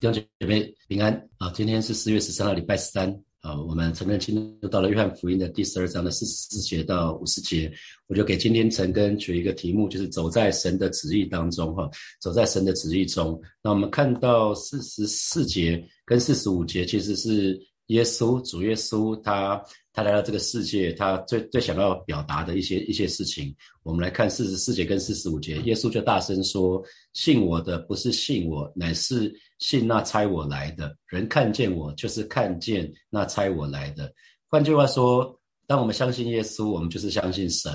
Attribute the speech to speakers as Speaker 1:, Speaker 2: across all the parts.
Speaker 1: 弟兄姐妹平安啊！今天是四月十三号，礼拜三啊。我们陈根清又到了约翰福音的第十二章的四十四节到五十节，我就给今天陈根取一个题目，就是走在神的旨意当中哈。走在神的旨意中，那我们看到四十四节跟四十五节，其实是耶稣主耶稣他。他来到这个世界，他最最想要表达的一些一些事情，我们来看四十四节跟四十五节，耶稣就大声说：“信我的不是信我，乃是信那差我来的。人看见我，就是看见那差我来的。”换句话说，当我们相信耶稣，我们就是相信神；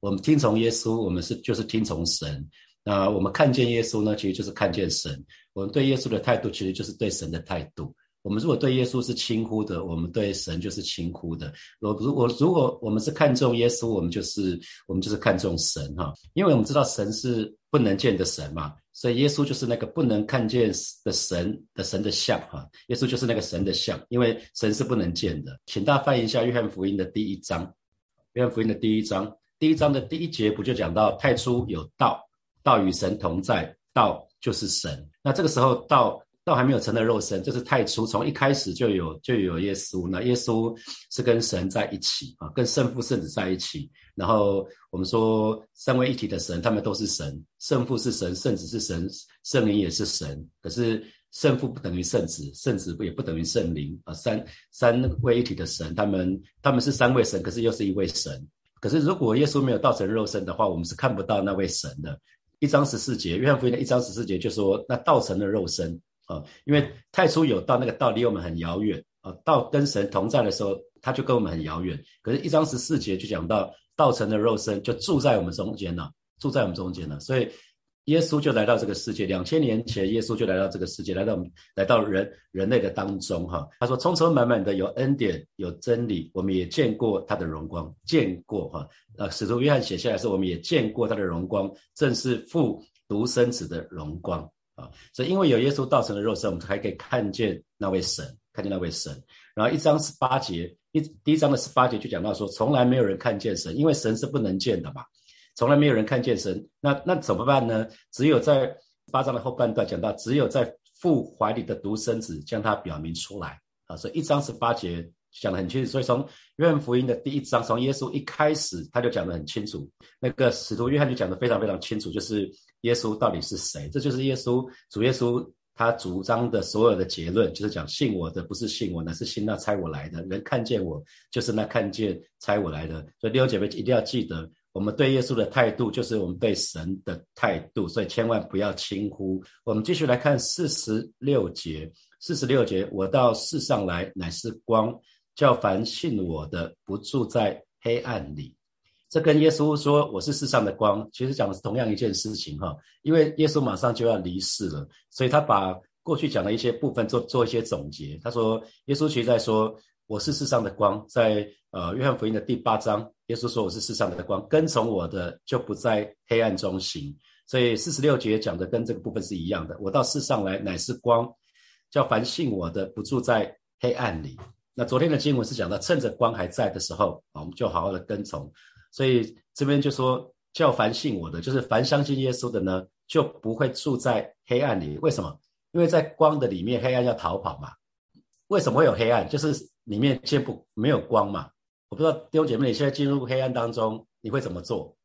Speaker 1: 我们听从耶稣，我们是就是听从神。那我们看见耶稣呢，其实就是看见神。我们对耶稣的态度，其实就是对神的态度。我们如果对耶稣是轻忽的，我们对神就是轻忽的。我如果如果我们是看重耶稣，我们就是我们就是看重神哈，因为我们知道神是不能见的神嘛，所以耶稣就是那个不能看见的神的神的像哈。耶稣就是那个神的像，因为神是不能见的。请大家翻译一下约翰福音的第一章，约翰福音的第一章，第一章的第一节不就讲到太初有道，道与神同在，道就是神。那这个时候道。道还没有成了肉身，这是太初，从一开始就有就有耶稣。那耶稣是跟神在一起啊，跟圣父圣子在一起。然后我们说三位一体的神，他们都是神，圣父是神，圣子是神，圣灵也是神。可是圣父不等于圣子，圣子不也不等于圣灵啊。三三位一体的神，他们他们是三位神，可是又是一位神。可是如果耶稣没有道成肉身的话，我们是看不到那位神的。一章十四节，约翰福音的一章十四节就说，那道成了肉身。啊，因为太初有道，那个道离我们很遥远啊。道跟神同在的时候，他就跟我们很遥远。可是，一章十四节就讲到，道成的肉身就住在我们中间了，住在我们中间了。所以，耶稣就来到这个世界，两千年前，耶稣就来到这个世界，来到我们来到人人类的当中哈。他说，充充满满的有恩典，有真理，我们也见过他的荣光，见过哈。呃，使徒约翰写下来说，我们也见过他的荣光，正是父独生子的荣光。啊，所以因为有耶稣道成的肉身，我们才可以看见那位神，看见那位神。然后一章十八节，一第一章的十八节就讲到说，从来没有人看见神，因为神是不能见的嘛，从来没有人看见神。那那怎么办呢？只有在八章的后半段讲到，只有在父怀里的独生子将他表明出来。啊，所以一章十八节讲得很清楚。所以从约翰福音的第一章，从耶稣一开始他就讲得很清楚。那个使徒约翰就讲得非常非常清楚，就是。耶稣到底是谁？这就是耶稣主耶稣他主张的所有的结论，就是讲信我的不是信我，乃是信那猜我来的。人看见我，就是那看见猜我来的。所以弟兄姐妹一定要记得，我们对耶稣的态度，就是我们对神的态度。所以千万不要轻忽。我们继续来看四十六节，四十六节，我到世上来乃是光，叫凡信我的不住在黑暗里。这跟耶稣说我是世上的光，其实讲的是同样一件事情哈。因为耶稣马上就要离世了，所以他把过去讲的一些部分做做一些总结。他说，耶稣其实在说我是世上的光，在呃约翰福音的第八章，耶稣说我是世上的光，跟从我的就不在黑暗中行。所以四十六节讲的跟这个部分是一样的。我到世上来乃是光，叫凡信我的不住在黑暗里。那昨天的经文是讲到趁着光还在的时候，我们就好好的跟从。所以这边就说叫凡信我的，就是凡相信耶稣的呢，就不会住在黑暗里。为什么？因为在光的里面，黑暗要逃跑嘛。为什么会有黑暗？就是里面见不没有光嘛。我不知道弟兄姐妹，你现在进入黑暗当中，你会怎么做？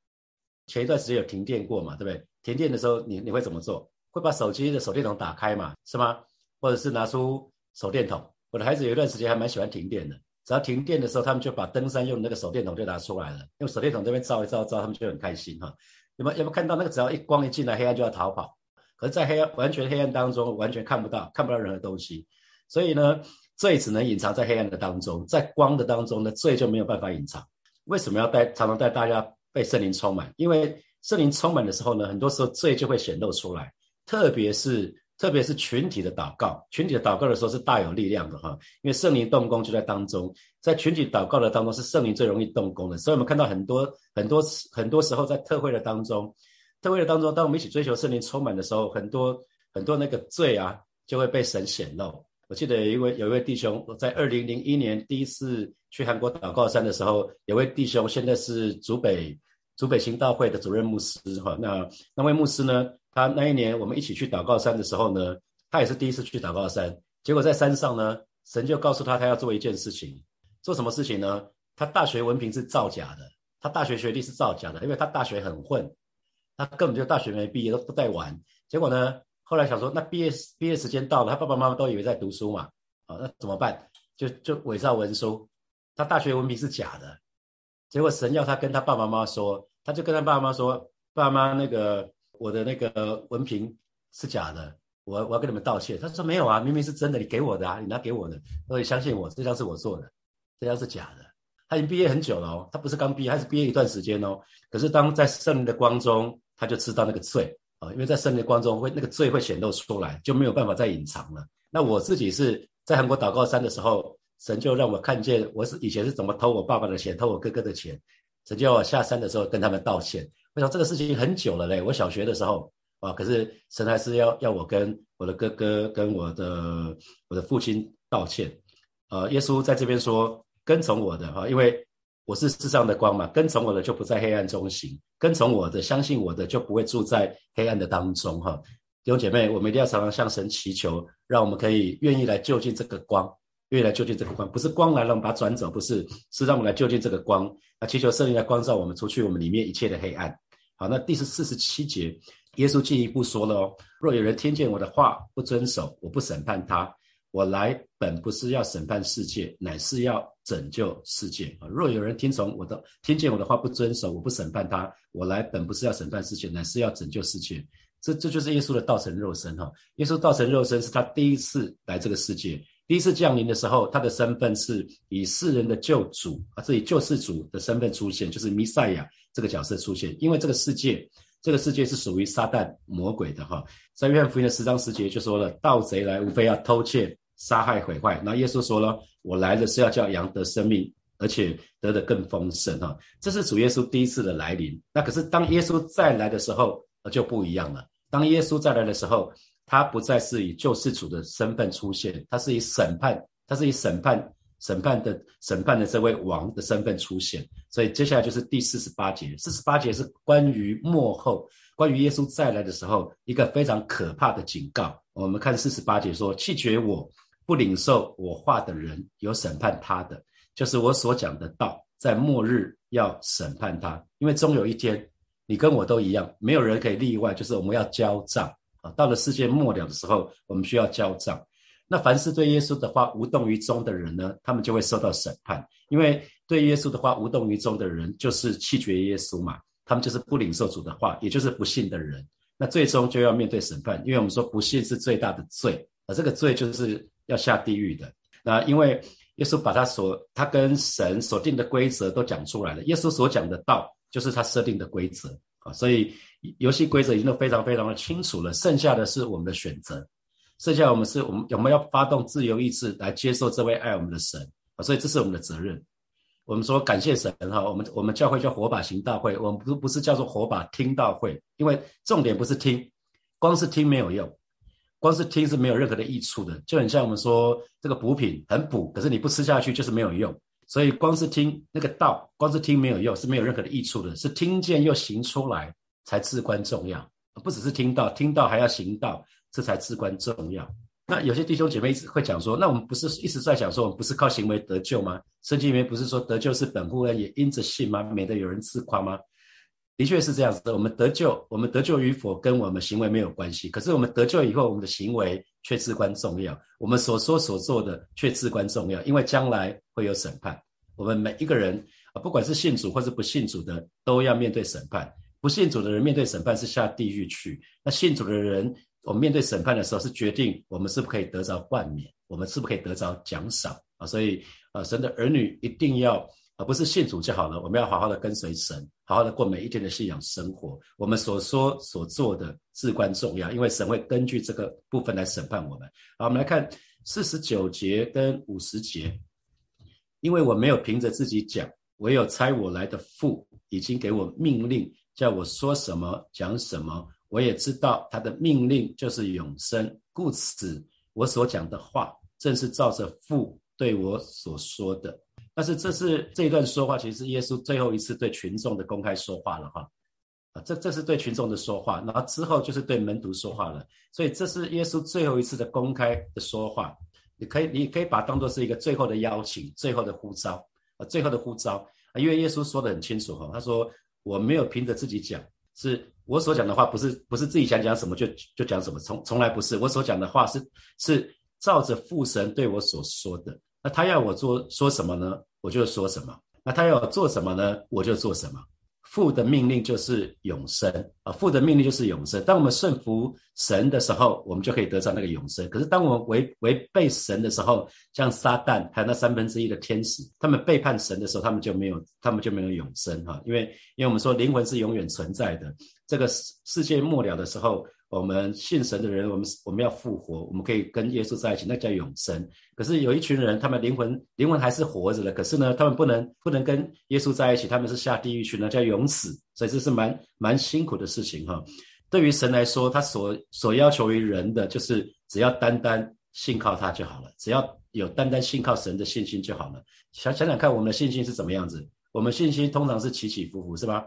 Speaker 1: 前一段时间有停电过嘛，对不对？停电的时候，你你会怎么做？会把手机的手电筒打开嘛，是吗？或者是拿出手电筒？我的孩子有一段时间还蛮喜欢停电的。只要停电的时候，他们就把登山用那个手电筒就拿出来了，用手电筒这边照一照照，他们就很开心哈。有没有有没有看到那个？只要一光一进来，黑暗就要逃跑。可是，在黑暗完全黑暗当中，完全看不到看不到任何东西。所以呢，罪只能隐藏在黑暗的当中，在光的当中呢，罪就没有办法隐藏。为什么要带常常带大家被圣灵充满？因为圣灵充满的时候呢，很多时候罪就会显露出来，特别是。特别是群体的祷告，群体的祷告的时候是大有力量的哈，因为圣灵动工就在当中，在群体祷告的当中是圣灵最容易动工的，所以我们看到很多很多很多时候在特会的当中，特会的当中，当我们一起追求圣灵充满的时候，很多很多那个罪啊就会被神显露。我记得有一位有一位弟兄，在二零零一年第一次去韩国祷告山的时候，有位弟兄现在是主北主北行道会的主任牧师哈，那那位牧师呢？他那一年我们一起去祷告山的时候呢，他也是第一次去祷告山，结果在山上呢，神就告诉他，他要做一件事情，做什么事情呢？他大学文凭是造假的，他大学学历是造假的，因为他大学很混，他根本就大学没毕业，都不在玩。结果呢，后来想说，那毕业毕业时间到了，他爸爸妈妈都以为在读书嘛，啊，那怎么办？就就伪造文书，他大学文凭是假的。结果神要他跟他爸爸妈妈说，他就跟他爸妈说：“爸妈，那个我的那个文凭是假的，我我要跟你们道歉。”他说：“没有啊，明明是真的，你给我的啊，你拿给我的，所以相信我，这张是我做的，这张是假的。”他已经毕业很久了哦，他不是刚毕业，他是毕业一段时间哦。可是当在圣灵的光中，他就知道那个罪啊，因为在圣灵的光中会那个罪会显露出来，就没有办法再隐藏了。那我自己是在韩国祷告山的时候。神就让我看见，我是以前是怎么偷我爸爸的钱，偷我哥哥的钱。神就要我下山的时候跟他们道歉。我想这个事情很久了嘞，我小学的时候啊，可是神还是要要我跟我的哥哥跟我的我的父亲道歉。呃，耶稣在这边说，跟从我的哈，因为我是世上的光嘛，跟从我的就不在黑暗中行，跟从我的相信我的就不会住在黑暗的当中哈。弟兄姐妹，我们一定要常常向神祈求，让我们可以愿意来就近这个光。越来就近这个光，不是光来了我们把它转走，不是，是让我们来就近这个光。那祈求圣灵来光照我们，除去我们里面一切的黑暗。好，那第十四十七节，耶稣进一步说了哦：若有人听见我的话不遵守，我不审判他。我来本不是要审判世界，乃是要拯救世界啊！若有人听从我的，听见我的话不遵守，我不审判他。我来本不是要审判世界，乃是要拯救世界。这这就是耶稣的道成肉身哈！耶稣道成肉身是他第一次来这个世界。第一次降临的时候，他的身份是以世人的救主啊，是以救世主的身份出现，就是弥赛亚这个角色出现。因为这个世界，这个世界是属于撒旦魔鬼的哈。在约翰福音的十章十节就说了：“盗贼来，无非要偷窃、杀害、毁坏。”那耶稣说了：“我来的是要叫羊得生命，而且得的更丰盛。”哈，这是主耶稣第一次的来临。那可是当耶稣再来的时候，就不一样了。当耶稣再来的时候，他不再是以救世主的身份出现，他是以审判，他是以审判、审判的审判的这位王的身份出现。所以接下来就是第四十八节，四十八节是关于末后，关于耶稣再来的时候一个非常可怕的警告。我们看四十八节说：弃绝我不领受我话的人，有审判他的，就是我所讲的道，在末日要审判他，因为终有一天，你跟我都一样，没有人可以例外，就是我们要交账。啊，到了世界末了的时候，我们需要交账。那凡是对耶稣的话无动于衷的人呢，他们就会受到审判。因为对耶稣的话无动于衷的人，就是弃绝耶稣嘛，他们就是不领受主的话，也就是不信的人。那最终就要面对审判，因为我们说不信是最大的罪，而这个罪就是要下地狱的。那因为耶稣把他所他跟神所定的规则都讲出来了，耶稣所讲的道就是他设定的规则啊，所以。游戏规则已经都非常非常的清楚了，剩下的是我们的选择，剩下我们是我们我们要发动自由意志来接受这位爱我们的神啊，所以这是我们的责任。我们说感谢神哈，我们我们教会叫火把行大会，我们不不是叫做火把听大会，因为重点不是听，光是听没有用，光是听是没有任何的益处的，就很像我们说这个补品很补，可是你不吃下去就是没有用，所以光是听那个道，光是听没有用，是没有任何的益处的，是听见又行出来。才至关重要，不只是听到，听到还要行道，这才至关重要。那有些弟兄姐妹一直会讲说，那我们不是一直在讲说，我们不是靠行为得救吗？圣经里面不是说得救是本乎恩，也因着信吗？免得有人自夸吗？的确是这样子的。我们得救，我们得救与否跟我们行为没有关系。可是我们得救以后，我们的行为却至关重要。我们所说所做的却至关重要，因为将来会有审判。我们每一个人啊，不管是信主或是不信主的，都要面对审判。不信主的人面对审判是下地狱去，那信主的人，我们面对审判的时候是决定我们是不是可以得着冠冕，我们是不是可以得着奖赏啊？所以，啊，神的儿女一定要，而不是信主就好了，我们要好好的跟随神，好好的过每一天的信仰生活。我们所说所做的至关重要，因为神会根据这个部分来审判我们。好，我们来看四十九节跟五十节，因为我没有凭着自己讲，唯有差我来的父已经给我命令。叫我说什么讲什么，我也知道他的命令就是永生，故此我所讲的话正是照着父对我所说的。但是这是这一段说话，其实是耶稣最后一次对群众的公开说话了哈。啊，这这是对群众的说话，然后之后就是对门徒说话了。所以这是耶稣最后一次的公开的说话，你可以你可以把它当做是一个最后的邀请，最后的呼召啊，最后的呼召。啊，因为耶稣说的很清楚哈，他说我没有凭着自己讲，是我所讲的话不是不是自己想讲什么就就讲什么，从从来不是。我所讲的话是是照着父神对我所说的，那他要我做说什么呢，我就说什么。那他要做什么呢？我就做什么。父的命令就是永生啊！父的命令就是永生。当我们顺服神的时候，我们就可以得到那个永生。可是当我们违违背神的时候，像撒旦还有那三分之一的天使，他们背叛神的时候，他们就没有，他们就没有永生哈。因为，因为我们说灵魂是永远存在的。这个世世界末了的时候。我们信神的人，我们我们要复活，我们可以跟耶稣在一起，那叫永生。可是有一群人，他们灵魂灵魂还是活着的，可是呢，他们不能不能跟耶稣在一起，他们是下地狱去，那叫永死。所以这是蛮蛮辛苦的事情哈。对于神来说，他所所要求于人的，就是只要单单信靠他就好了，只要有单单信靠神的信心就好了。想想想看，我们的信心是怎么样子？我们信心通常是起起伏伏，是吧？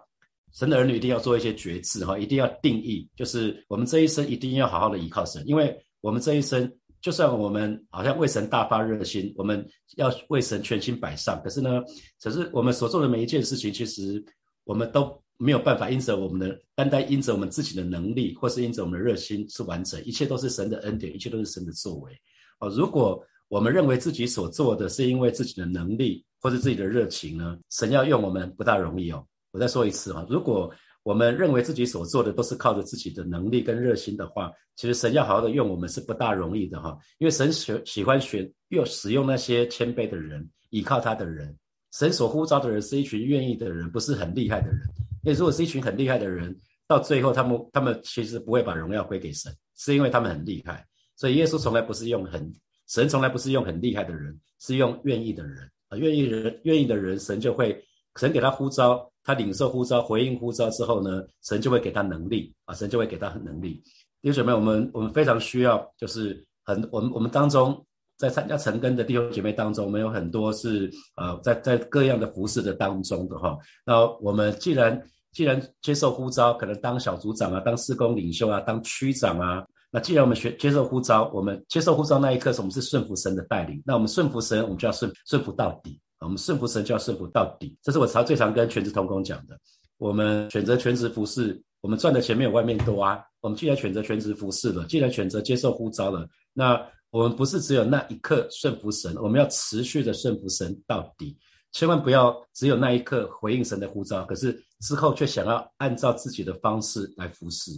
Speaker 1: 神的儿女一定要做一些决志哈，一定要定义，就是我们这一生一定要好好的依靠神，因为我们这一生，就算我们好像为神大发热心，我们要为神全心摆上，可是呢，可是我们所做的每一件事情，其实我们都没有办法因着我们的单单因着我们自己的能力，或是因着我们的热心是完成，一切都是神的恩典，一切都是神的作为。哦，如果我们认为自己所做的是因为自己的能力或是自己的热情呢，神要用我们不大容易哦。我再说一次哈，如果我们认为自己所做的都是靠着自己的能力跟热心的话，其实神要好好的用我们是不大容易的哈。因为神喜喜欢选又使用那些谦卑的人，依靠他的人。神所呼召的人是一群愿意的人，不是很厉害的人。因为如果是一群很厉害的人，到最后他们他们其实不会把荣耀归给神，是因为他们很厉害。所以耶稣从来不是用很神从来不是用很厉害的人，是用愿意的人啊，愿意人愿意的人，神就会神给他呼召。他领受呼召，回应呼召之后呢，神就会给他能力啊，神就会给他能力。弟兄姐妹，我们我们非常需要，就是很我们我们当中在参加成根的弟兄姐妹当中，我们有很多是呃在在各样的服饰的当中的哈。那我们既然既然接受呼召，可能当小组长啊，当施工领袖啊，当区长啊，那既然我们学接受呼召，我们接受呼召那一刻，我们是顺服神的带领，那我们顺服神，我们就要顺顺服到底。我们顺服神就要顺服到底，这是我常最常跟全职同工讲的。我们选择全职服侍，我们赚的钱没有外面多啊。我们既然选择全职服侍了，既然选择接受呼召了，那我们不是只有那一刻顺服神，我们要持续的顺服神到底。千万不要只有那一刻回应神的呼召，可是之后却想要按照自己的方式来服侍。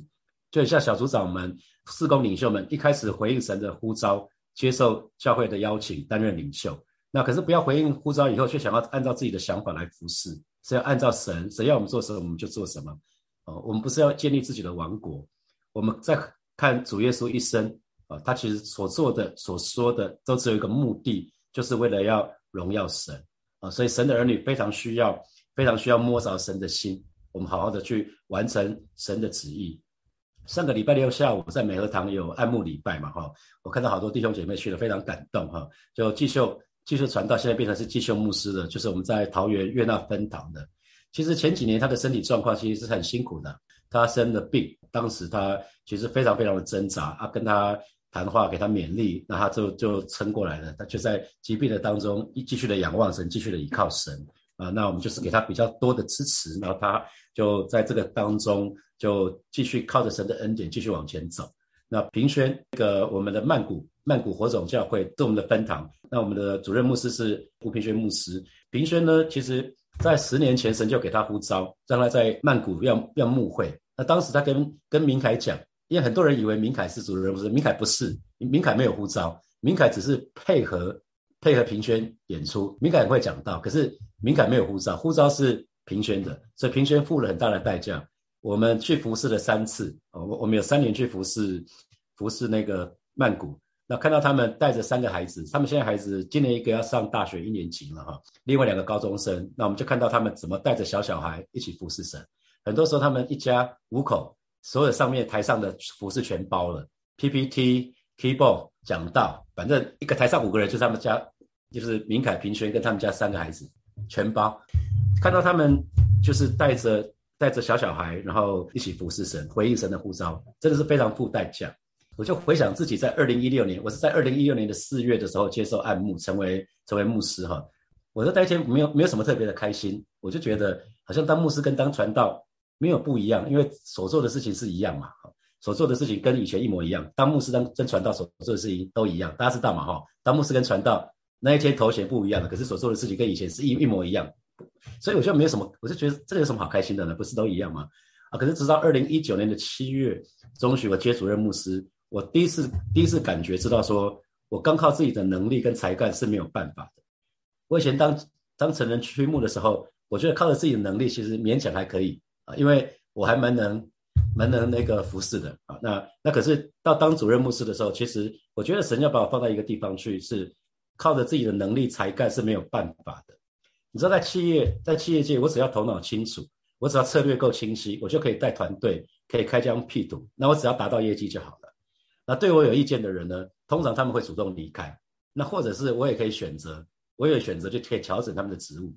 Speaker 1: 就像小组长们、四工领袖们，一开始回应神的呼召，接受教会的邀请，担任领袖。那可是不要回应呼召以后，却想要按照自己的想法来服侍，是要按照神，神要我们做什么，我们就做什么。哦，我们不是要建立自己的王国。我们在看主耶稣一生啊，他其实所做的、所说的，都只有一个目的，就是为了要荣耀神啊。所以神的儿女非常需要、非常需要摸着神的心，我们好好的去完成神的旨意。上个礼拜六下午在美和堂有按牧礼拜嘛，哈，我看到好多弟兄姐妹去了，非常感动哈，就继续。继续传道，现在变成是继修牧师的，就是我们在桃园悦纳分堂的。其实前几年他的身体状况其实是很辛苦的，他生了病，当时他其实非常非常的挣扎啊，跟他谈话给他勉励，那他就就撑过来了。他就在疾病的当中一继续的仰望神，继续的依靠神啊。那我们就是给他比较多的支持，然后他就在这个当中就继续靠着神的恩典继续往前走。那平轩这个我们的曼谷。曼谷火种教会是我们的分堂，那我们的主任牧师是胡平轩牧师。平轩呢，其实在十年前神就给他呼召，让他在曼谷要要牧会。那当时他跟跟明凯讲，因为很多人以为明凯是主任牧师，明凯不是，明凯没有呼召，明凯只是配合配合平轩演出。明凯会讲到，可是明凯没有呼召，呼召是平轩的，所以平轩付了很大的代价。我们去服侍了三次，我我们有三年去服侍服侍那个曼谷。那看到他们带着三个孩子，他们现在孩子今年一个要上大学一年级了哈，另外两个高中生，那我们就看到他们怎么带着小小孩一起服侍神。很多时候他们一家五口，所有上面台上的服饰全包了，PPT、Keyboard、讲道，反正一个台上五个人，就是他们家，就是明凯、平轩跟他们家三个孩子全包。看到他们就是带着带着小小孩，然后一起服侍神，回应神的呼召，真的是非常付代价。我就回想自己在二零一六年，我是在二零一六年的四月的时候接受按牧，成为成为牧师哈。我的那一天没有没有什么特别的开心，我就觉得好像当牧师跟当传道没有不一样，因为所做的事情是一样嘛，所做的事情跟以前一模一样。当牧师当跟传道所做的事情都一样，大家知道嘛哈？当牧师跟传道那一天头衔不一样的，可是所做的事情跟以前是一一模一样，所以我就没有什么，我就觉得这个有什么好开心的呢？不是都一样吗？啊，可是直到二零一九年的七月中旬，我接主任牧师。我第一次第一次感觉知道，说我刚靠自己的能力跟才干是没有办法的。我以前当当成人驱牧的时候，我觉得靠着自己的能力其实勉强还可以啊，因为我还蛮能蛮能那个服侍的啊。那那可是到当主任牧师的时候，其实我觉得神要把我放到一个地方去，是靠着自己的能力才干是没有办法的。你知道，在企业在企业界，我只要头脑清楚，我只要策略够清晰，我就可以带团队，可以开疆辟土。那我只要达到业绩就好了。那对我有意见的人呢？通常他们会主动离开。那或者是我也可以选择，我也选择就可以调整他们的职务。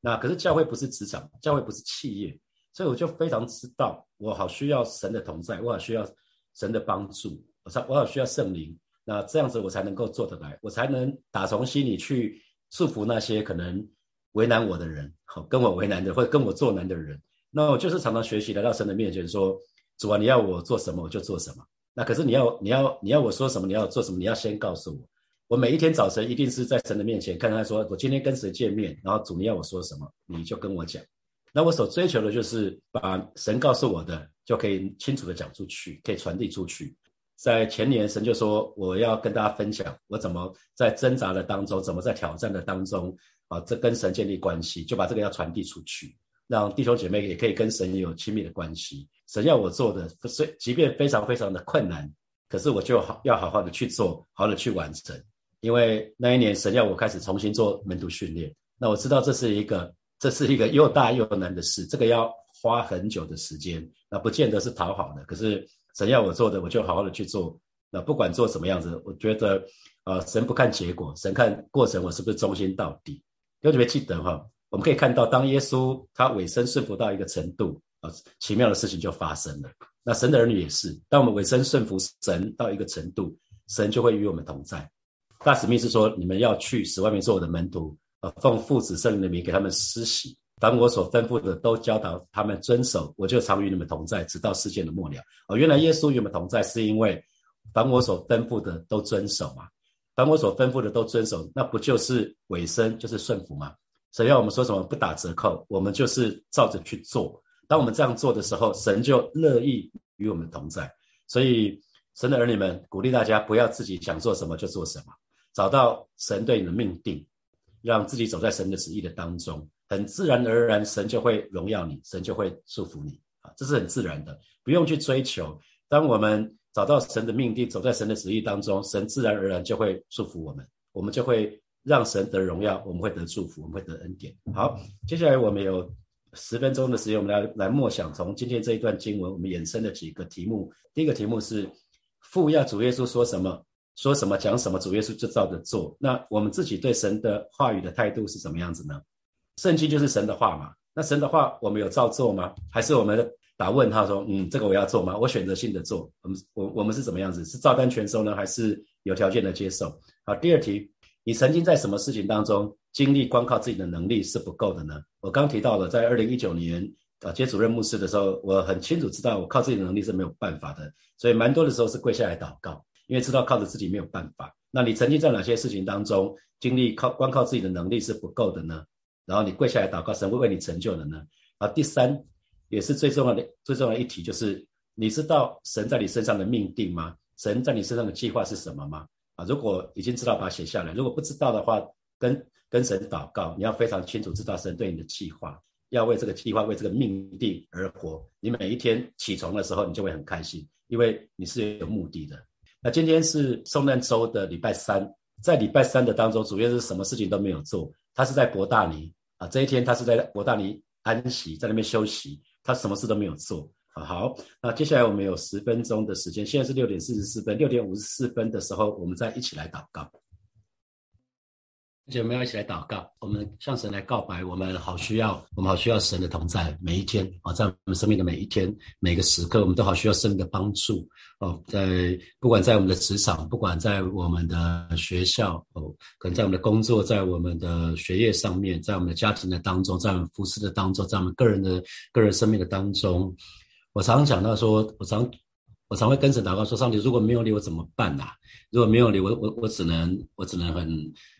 Speaker 1: 那可是教会不是职场，教会不是企业，所以我就非常知道，我好需要神的同在，我好需要神的帮助，我才我好需要圣灵。那这样子我才能够做得来，我才能打从心里去祝福那些可能为难我的人，好跟我为难的或者跟我做难的人。那我就是常常学习来到神的面前说：主啊，你要我做什么，我就做什么。那可是你要你要你要我说什么？你要做什么？你要先告诉我。我每一天早晨一定是在神的面前看他说，我今天跟谁见面，然后主你要我说什么，你就跟我讲。那我所追求的就是把神告诉我的，就可以清楚的讲出去，可以传递出去。在前年，神就说我要跟大家分享我怎么在挣扎的当中，怎么在挑战的当中啊，这跟神建立关系，就把这个要传递出去。让弟兄姐妹也可以跟神有亲密的关系。神要我做的，虽即便非常非常的困难，可是我就好要好好的去做，好的去完成。因为那一年神要我开始重新做门徒训练，那我知道这是一个这是一个 又大又难的事，这个要花很久的时间，那不见得是讨好的。可是神要我做的，我就好好的去做。那不管做什么样子，我觉得，呃，神不看结果，神看过程，我是不是忠心到底？有没有记得哈？我们可以看到，当耶稣他委身顺服到一个程度啊，奇妙的事情就发生了。那神的儿女也是，当我们委身顺服神到一个程度，神就会与我们同在。大使命是说，你们要去使外面做我的门徒，呃，奉父子圣灵的名给他们施洗，凡我所吩咐的都教导他们遵守，我就常与你们同在，直到世界的末了。哦，原来耶稣与我们同在，是因为凡我所吩咐的都遵守嘛？凡我所吩咐的都遵守，那不就是委身，就是顺服吗？神要我们说什么不打折扣，我们就是照着去做。当我们这样做的时候，神就乐意与我们同在。所以，神的儿女们鼓励大家不要自己想做什么就做什么，找到神对你的命定，让自己走在神的旨意的当中，很自然而然，神就会荣耀你，神就会祝福你啊，这是很自然的，不用去追求。当我们找到神的命定，走在神的旨意当中，神自然而然就会祝福我们，我们就会。让神得荣耀，我们会得祝福，我们会得恩典。好，接下来我们有十分钟的时间，我们来来默想从今天这一段经文，我们衍生的几个题目。第一个题目是父要主耶稣说什么，说什么讲什么，主耶稣就照着做。那我们自己对神的话语的态度是什么样子呢？圣经就是神的话嘛。那神的话我们有照做吗？还是我们打问他说，嗯，这个我要做吗？我选择性的做。我们我我们是怎么样子？是照单全收呢，还是有条件的接受？好，第二题。你曾经在什么事情当中经历光靠自己的能力是不够的呢？我刚提到了，在二零一九年啊接主任牧师的时候，我很清楚知道我靠自己的能力是没有办法的，所以蛮多的时候是跪下来祷告，因为知道靠着自己没有办法。那你曾经在哪些事情当中经历靠光靠自己的能力是不够的呢？然后你跪下来祷告，神会为你成就的呢？啊，第三也是最重要的最重要的一题就是，你知道神在你身上的命定吗？神在你身上的计划是什么吗？啊，如果已经知道，把它写下来；如果不知道的话，跟跟神祷告，你要非常清楚知道神对你的计划，要为这个计划、为这个命定而活。你每一天起床的时候，你就会很开心，因为你是有目的的。那今天是圣诞周的礼拜三，在礼拜三的当中，主要是什么事情都没有做，他是在伯大尼啊，这一天他是在伯大尼安息，在那边休息，他什么事都没有做。好，那接下来我们有十分钟的时间，现在是六点四十四分，六点五十四分的时候，我们再一起来祷告。姐妹们要一起来祷告，我们向神来告白，我们好需要，我们好需要神的同在，每一天啊，在我们生命的每一天、每个时刻，我们都好需要神的帮助哦。在不管在我们的职场，不管在我们的学校哦，可能在我们的工作，在我们的学业上面，在我们的家庭的当中，在我们服饰的当中，在我们个人的个人生命的当中，我常常讲到说，我常我常会跟神祷告说，上帝如果没有你，我怎么办呐？如果没有你，我我我只能我只能很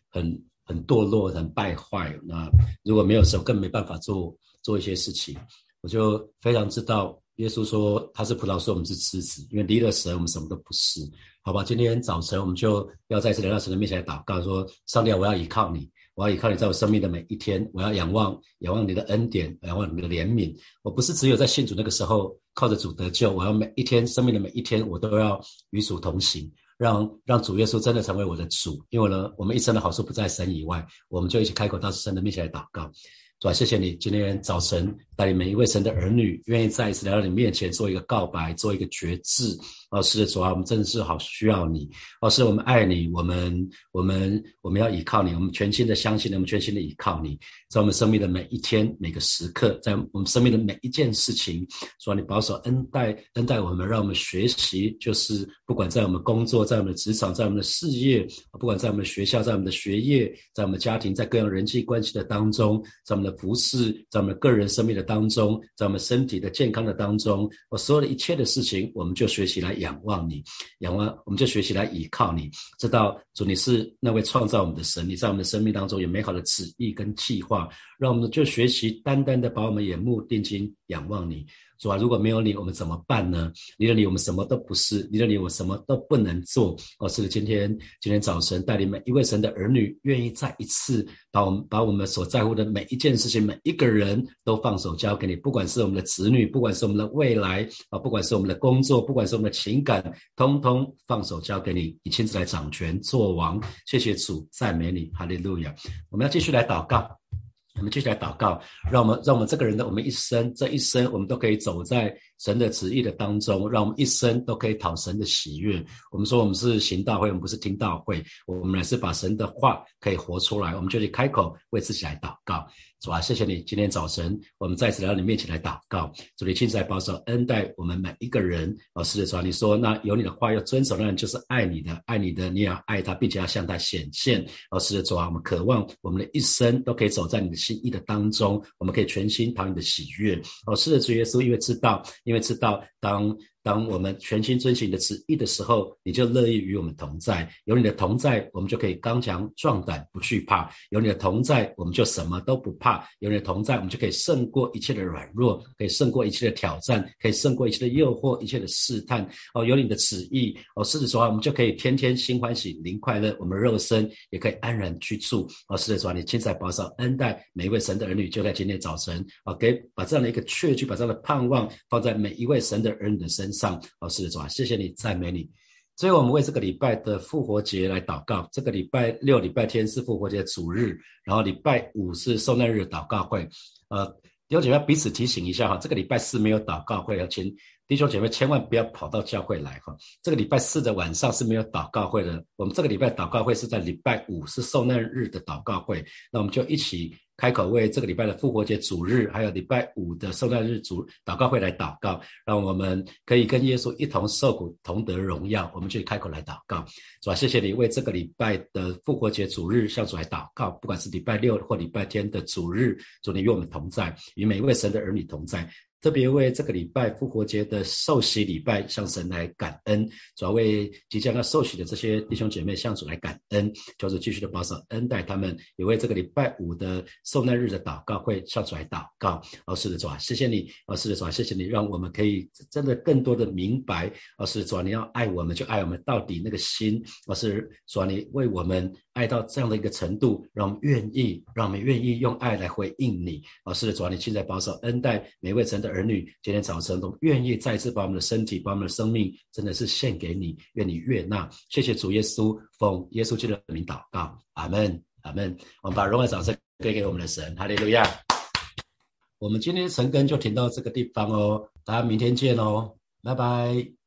Speaker 1: 很。很堕落，很败坏。那如果没有神，更没办法做做一些事情。我就非常知道，耶稣说他是葡萄树，我们是枝子。因为离了神，我们什么都不是。好吧，今天早晨我们就要在这来到神的面前来祷告，说：上帝，我要依靠你，我要依靠你，在我生命的每一天，我要仰望仰望你的恩典，仰望你的怜悯。我不是只有在信主那个时候靠着主得救，我要每一天生命的每一天，我都要与主同行。让让主耶稣真的成为我的主，因为呢，我们一生的好处不在神以外，我们就一起开口到神的面前来祷告。主啊，谢谢你今天早晨带领每一位神的儿女，愿意再一次来到你面前做一个告白，做一个决志。哦，是的，主啊，我们真的是好需要你。哦，是我们爱你，我们我们我们要依靠你，我们全心的相信你，我们全心的依靠你，在我们生命的每一天每个时刻，在我们生命的每一件事情，主啊，你保守恩待恩待我们，让我们学习，就是不管在我们工作，在我们的职场，在我们的事业，不管在我们学校，在我们的学业，在我们家庭，在各样人际关系的当中，在我们的服饰，在我们个人生命的当中，在我们身体的健康的当中，我所有的一切的事情，我们就学习来。仰望你，仰望，我们就学习来依靠你，知道主你是那位创造我们的神，你在我们的生命当中有美好的旨意跟计划，让我们就学习单单的把我们眼目定睛仰望你。主啊，如果没有你，我们怎么办呢？离了你，我们什么都不是；离了你，我什么都不能做。哦，是，今天今天早晨带领每一位神的儿女，愿意再一次把我们把我们所在乎的每一件事情、每一个人都放手交给你。不管是我们的子女，不管是我们的未来啊，不管是我们的工作，不管是我们的情感，通通放手交给你，你亲自来掌权做王。谢谢主，赞美你，哈利路亚。我们要继续来祷告。我们继续来祷告，让我们让我们这个人的我们一生这一生，我们都可以走在神的旨意的当中，让我们一生都可以讨神的喜悦。我们说我们是行道会，我们不是听道会，我们乃是把神的话可以活出来。我们就去开口为自己来祷告。主啊，谢谢你！今天早晨，我们再次来到你面前来祷告。主，你亲自保守恩待我们每一个人。哦，师的，主啊，你说那有你的话要遵守的人，就是爱你的，爱你的，你也要爱他，并且要向他显现。哦，师的，主啊，我们渴望我们的一生都可以走在你的心意的当中，我们可以全心讨你的喜悦。哦，师的，主耶稣，因为知道，因为知道当。当我们全心遵循你的旨意的时候，你就乐意与我们同在。有你的同在，我们就可以刚强壮胆，不惧怕。有你的同在，我们就什么都不怕。有你的同在，我们就可以胜过一切的软弱，可以胜过一切的挑战，可以胜过一切的诱惑，一切的试探。哦，有你的旨意，哦，狮子说话，我们就可以天天心欢喜，灵快乐。我们肉身也可以安然居住。哦，狮子说话，你亲自保守恩待每一位神的儿女，就在今天早晨，哦，给把这样的一个确据，把这样的盼望放在每一位神的儿女的身。上，哦，是的，主啊，谢谢你，赞美你。最后，我们为这个礼拜的复活节来祷告。这个礼拜六、礼拜天是复活节主日，然后礼拜五是受难日祷告会。呃，弟兄姐妹彼此提醒一下哈，这个礼拜四没有祷告会，要请弟兄姐妹千万不要跑到教会来哈。这个礼拜四的晚上是没有祷告会的。我们这个礼拜祷告会是在礼拜五是受难日的祷告会，那我们就一起。开口为这个礼拜的复活节主日，还有礼拜五的圣诞日主祷告会来祷告，让我们可以跟耶稣一同受苦，同得荣耀。我们去开口来祷告，主啊，谢谢你为这个礼拜的复活节主日向主来祷告，不管是礼拜六或礼拜天的主日，主你与我们同在，与每一位神的儿女同在。特别为这个礼拜复活节的受洗礼拜向神来感恩，主要为即将要受洗的这些弟兄姐妹向主来感恩，就是继续的保守恩待他们，也为这个礼拜五的受难日的祷告会向主来祷告。哦，是的，主啊，谢谢你，哦，是的，主啊，谢谢你，让我们可以真的更多的明白，哦，是主啊，你要爱我们就爱我们到底那个心，哦，是主啊，你为我们。爱到这样的一个程度，让我们愿意，让我们愿意用爱来回应你。哦，是的，主啊，你现在保守恩待每位神的儿女，今天早晨都愿意再次把我们的身体、把我们的生命，真的是献给你，愿你悦纳。谢谢主耶稣，奉耶稣基督的名祷告，阿门，阿门。我们把荣耀掌声给给我们的神，哈利路亚。我们今天的晨更就停到这个地方哦，大家明天见哦，拜拜。